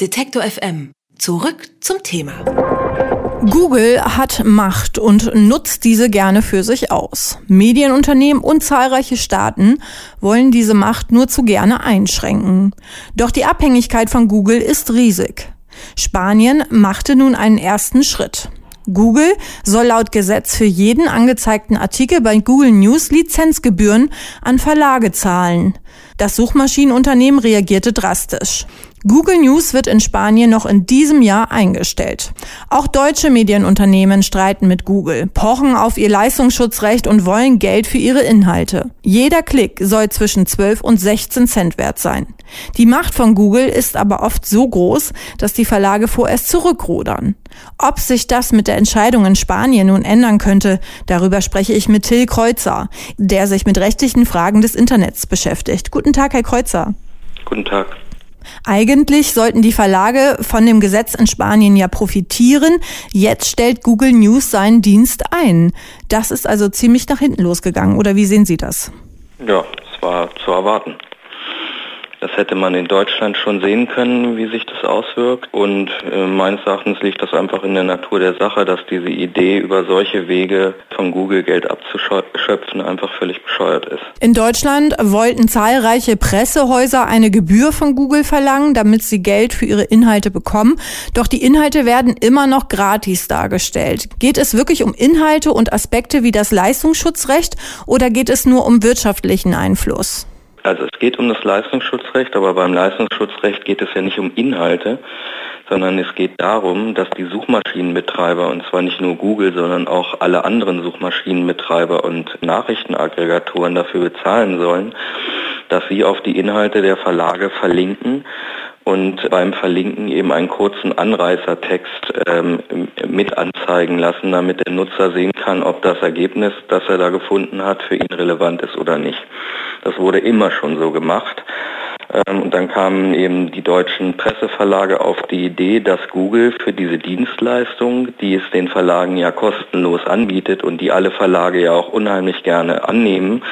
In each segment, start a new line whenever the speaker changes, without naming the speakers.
Detektor FM. Zurück zum Thema.
Google hat Macht und nutzt diese gerne für sich aus. Medienunternehmen und zahlreiche Staaten wollen diese Macht nur zu gerne einschränken. Doch die Abhängigkeit von Google ist riesig. Spanien machte nun einen ersten Schritt. Google soll laut Gesetz für jeden angezeigten Artikel bei Google News Lizenzgebühren an Verlage zahlen. Das Suchmaschinenunternehmen reagierte drastisch. Google News wird in Spanien noch in diesem Jahr eingestellt. Auch deutsche Medienunternehmen streiten mit Google, pochen auf ihr Leistungsschutzrecht und wollen Geld für ihre Inhalte. Jeder Klick soll zwischen 12 und 16 Cent wert sein. Die Macht von Google ist aber oft so groß, dass die Verlage vorerst zurückrudern. Ob sich das mit der Entscheidung in Spanien nun ändern könnte, darüber spreche ich mit Till Kreuzer, der sich mit rechtlichen Fragen des Internets beschäftigt. Guten Tag, Herr Kreuzer.
Guten Tag.
Eigentlich sollten die Verlage von dem Gesetz in Spanien ja profitieren. Jetzt stellt Google News seinen Dienst ein. Das ist also ziemlich nach hinten losgegangen. Oder wie sehen Sie das?
Ja, es war zu erwarten. Das hätte man in Deutschland schon sehen können, wie sich das auswirkt. Und äh, meines Erachtens liegt das einfach in der Natur der Sache, dass diese Idee, über solche Wege von Google Geld abzuschöpfen, einfach völlig bescheuert ist.
In Deutschland wollten zahlreiche Pressehäuser eine Gebühr von Google verlangen, damit sie Geld für ihre Inhalte bekommen. Doch die Inhalte werden immer noch gratis dargestellt. Geht es wirklich um Inhalte und Aspekte wie das Leistungsschutzrecht oder geht es nur um wirtschaftlichen Einfluss?
Also es geht um das Leistungsschutzrecht, aber beim Leistungsschutzrecht geht es ja nicht um Inhalte, sondern es geht darum, dass die Suchmaschinenbetreiber, und zwar nicht nur Google, sondern auch alle anderen Suchmaschinenbetreiber und Nachrichtenaggregatoren dafür bezahlen sollen, dass sie auf die Inhalte der Verlage verlinken und beim Verlinken eben einen kurzen Anreißertext ähm, mit anzeigen lassen, damit der Nutzer sehen kann, ob das Ergebnis, das er da gefunden hat, für ihn relevant ist oder nicht. Das wurde immer schon so gemacht. Ähm, und dann kamen eben die deutschen Presseverlage auf die Idee, dass Google für diese Dienstleistung, die es den Verlagen ja kostenlos anbietet und die alle Verlage ja auch unheimlich gerne annehmen,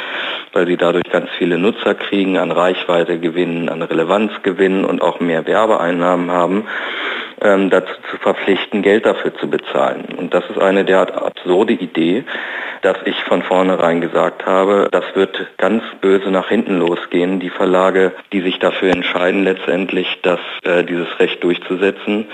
weil sie dadurch ganz viele Nutzer kriegen, an Reichweite gewinnen, an Relevanz gewinnen und auch mehr Werbeeinnahmen haben, ähm, dazu zu verpflichten, Geld dafür zu bezahlen. Und das ist eine derart absurde Idee, dass ich von vornherein gesagt habe, das wird ganz böse nach hinten losgehen. Die Verlage, die sich dafür entscheiden, letztendlich das, äh, dieses Recht durchzusetzen,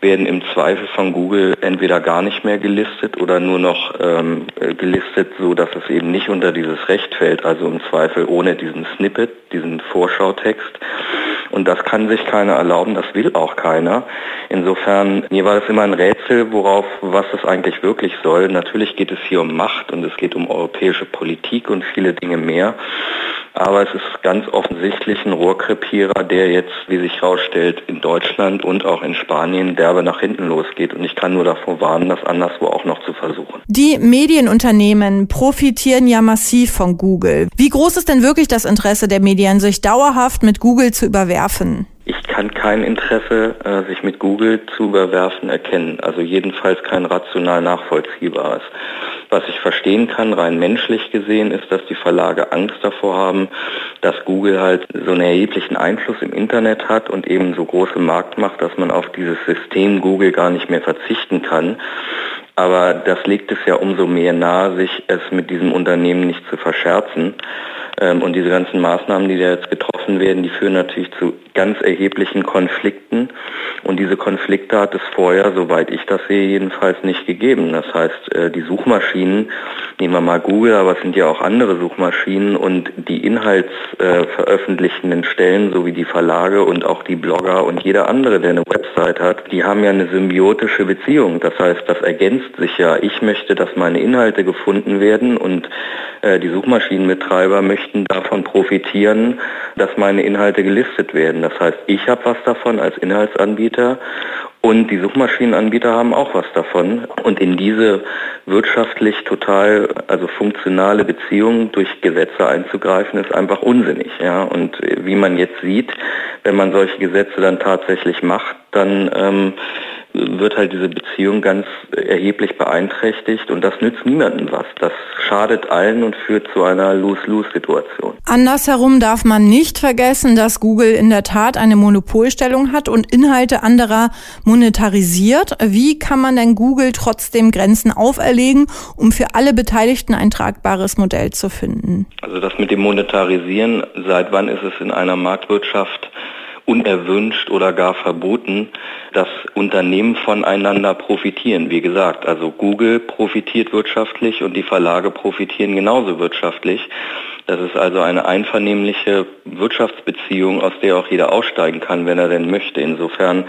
werden im Zweifel von Google entweder gar nicht mehr gelistet oder nur noch ähm, gelistet, so dass es eben nicht unter dieses Recht fällt, also im Zweifel ohne diesen Snippet, diesen Vorschautext. Und das kann sich keiner erlauben, das will auch keiner. Insofern, mir war das immer ein Rätsel, worauf, was es eigentlich wirklich soll. Natürlich geht es hier um Macht und es geht um europäische Politik und viele Dinge mehr. Aber es ist ganz offensichtlich ein Rohrkrepierer, der jetzt, wie sich herausstellt, in Deutschland und auch in Spanien derbe nach hinten losgeht. Und ich kann nur davor warnen, das anderswo auch noch zu versuchen.
Die Medienunternehmen profitieren ja massiv von Google. Wie groß ist denn wirklich das Interesse der Medien, sich dauerhaft mit Google zu überwerfen?
Kein Interesse, äh, sich mit Google zu überwerfen, erkennen. Also jedenfalls kein rational nachvollziehbares. Was ich verstehen kann, rein menschlich gesehen, ist, dass die Verlage Angst davor haben, dass Google halt so einen erheblichen Einfluss im Internet hat und eben so große Marktmacht, dass man auf dieses System Google gar nicht mehr verzichten kann. Aber das legt es ja umso mehr nahe, sich es mit diesem Unternehmen nicht zu verscherzen. Ähm, und diese ganzen Maßnahmen, die da jetzt getroffen werden, die führen natürlich zu ganz erheblichen Konflikten. Und diese Konflikte hat es vorher, soweit ich das sehe, jedenfalls nicht gegeben. Das heißt, äh, die Suchmaschinen, nehmen wir mal Google, aber es sind ja auch andere Suchmaschinen und die inhaltsveröffentlichenden Stellen, sowie die Verlage und auch die Blogger und jeder andere, der eine Website hat, die haben ja eine symbiotische Beziehung. Das heißt, das ergänzt sich ja. Ich möchte, dass meine Inhalte gefunden werden und äh, die Suchmaschinenbetreiber möchten davon profitieren, dass meine Inhalte gelistet werden. Das heißt, ich habe was davon als Inhaltsanbieter und die Suchmaschinenanbieter haben auch was davon. Und in diese wirtschaftlich total, also funktionale Beziehung durch Gesetze einzugreifen, ist einfach unsinnig. Ja? Und wie man jetzt sieht, wenn man solche Gesetze dann tatsächlich macht, dann ähm, wird halt diese Beziehung ganz erheblich beeinträchtigt und das nützt niemandem was. Das schadet allen und führt zu einer Lose-Lose-Situation.
Andersherum darf man nicht vergessen, dass Google in der Tat eine Monopolstellung hat und Inhalte anderer monetarisiert. Wie kann man denn Google trotzdem Grenzen auferlegen, um für alle Beteiligten ein tragbares Modell zu finden?
Also das mit dem Monetarisieren, seit wann ist es in einer Marktwirtschaft unerwünscht oder gar verboten, dass Unternehmen voneinander profitieren. Wie gesagt, also Google profitiert wirtschaftlich und die Verlage profitieren genauso wirtschaftlich. Das ist also eine einvernehmliche Wirtschaftsbeziehung, aus der auch jeder aussteigen kann, wenn er denn möchte. Insofern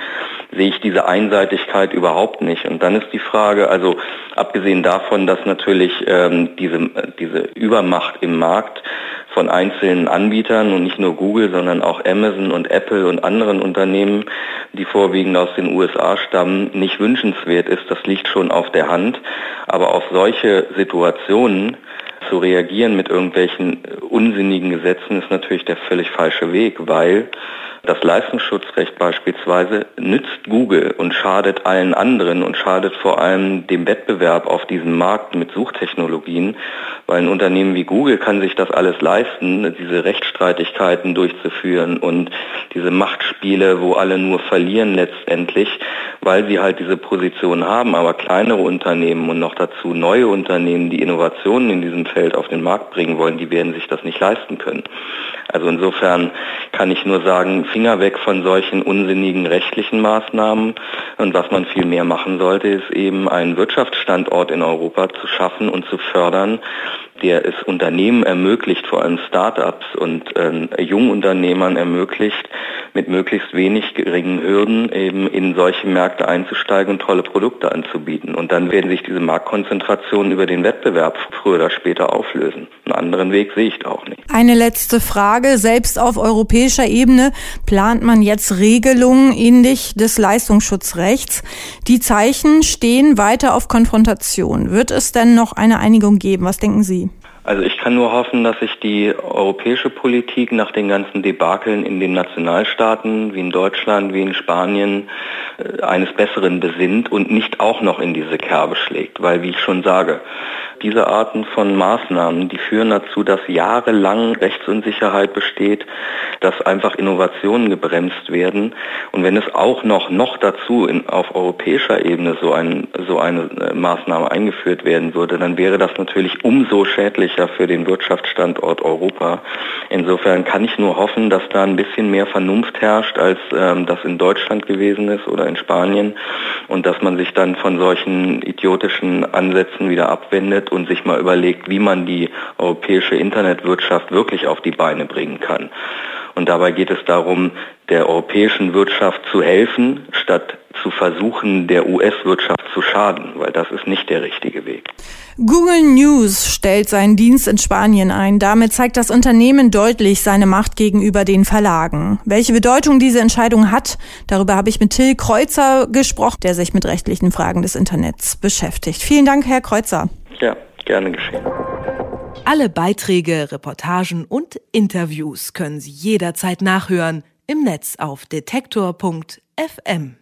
sehe ich diese Einseitigkeit überhaupt nicht. Und dann ist die Frage, also abgesehen davon, dass natürlich ähm, diese, diese Übermacht im Markt von einzelnen Anbietern und nicht nur Google, sondern auch Amazon und Apple und anderen Unternehmen, die vorwiegend aus den USA stammen, nicht wünschenswert ist. Das liegt schon auf der Hand. Aber auf solche Situationen zu reagieren mit irgendwelchen unsinnigen Gesetzen ist natürlich der völlig falsche Weg, weil das Leistungsschutzrecht beispielsweise nützt Google und schadet allen anderen und schadet vor allem dem Wettbewerb auf diesem Markt mit Suchtechnologien, weil ein Unternehmen wie Google kann sich das alles leisten, diese Rechtsstreitigkeiten durchzuführen und diese Machtspiele, wo alle nur verlieren letztendlich, weil sie halt diese Position haben. Aber kleinere Unternehmen und noch dazu neue Unternehmen, die Innovationen in diesem Feld auf den Markt bringen wollen, die werden sich das nicht leisten können. Also insofern kann ich nur sagen, Finger weg von solchen unsinnigen rechtlichen Maßnahmen. Und was man viel mehr machen sollte, ist eben einen Wirtschaftsstandort in Europa zu schaffen und zu fördern, der es Unternehmen ermöglicht, vor allem Start-ups und äh, Jungunternehmern ermöglicht, mit möglichst wenig geringen Hürden eben in solche Märkte einzusteigen und tolle Produkte anzubieten. Und dann werden sich diese Marktkonzentrationen über den Wettbewerb früher oder später auflösen. Einen anderen Weg sehe ich auch nicht.
Eine letzte Frage. Selbst auf europäischer Ebene plant man jetzt Regelungen ähnlich des Leistungsschutzrechts. Die Zeichen stehen weiter auf Konfrontation. Wird es denn noch eine Einigung geben? Was denken Sie?
Also ich kann nur hoffen, dass sich die europäische Politik nach den ganzen Debakeln in den Nationalstaaten, wie in Deutschland, wie in Spanien, äh, eines Besseren besinnt und nicht auch noch in diese Kerbe schlägt. Weil, wie ich schon sage, diese Arten von Maßnahmen, die führen dazu, dass jahrelang Rechtsunsicherheit besteht, dass einfach Innovationen gebremst werden. Und wenn es auch noch, noch dazu in, auf europäischer Ebene so, ein, so eine äh, Maßnahme eingeführt werden würde, dann wäre das natürlich umso schädlicher für den Wirtschaftsstandort Europa. Insofern kann ich nur hoffen, dass da ein bisschen mehr Vernunft herrscht, als ähm, das in Deutschland gewesen ist oder in Spanien und dass man sich dann von solchen idiotischen Ansätzen wieder abwendet und sich mal überlegt, wie man die europäische Internetwirtschaft wirklich auf die Beine bringen kann. Und dabei geht es darum, der europäischen Wirtschaft zu helfen, statt zu versuchen, der US-Wirtschaft zu schaden, weil das ist nicht der richtige Weg.
Google News stellt seinen Dienst in Spanien ein. Damit zeigt das Unternehmen deutlich seine Macht gegenüber den Verlagen. Welche Bedeutung diese Entscheidung hat, darüber habe ich mit Till Kreuzer gesprochen, der sich mit rechtlichen Fragen des Internets beschäftigt. Vielen Dank, Herr Kreuzer.
Ja, gerne geschehen.
Alle Beiträge, Reportagen und Interviews können Sie jederzeit nachhören im Netz auf detektor.fm.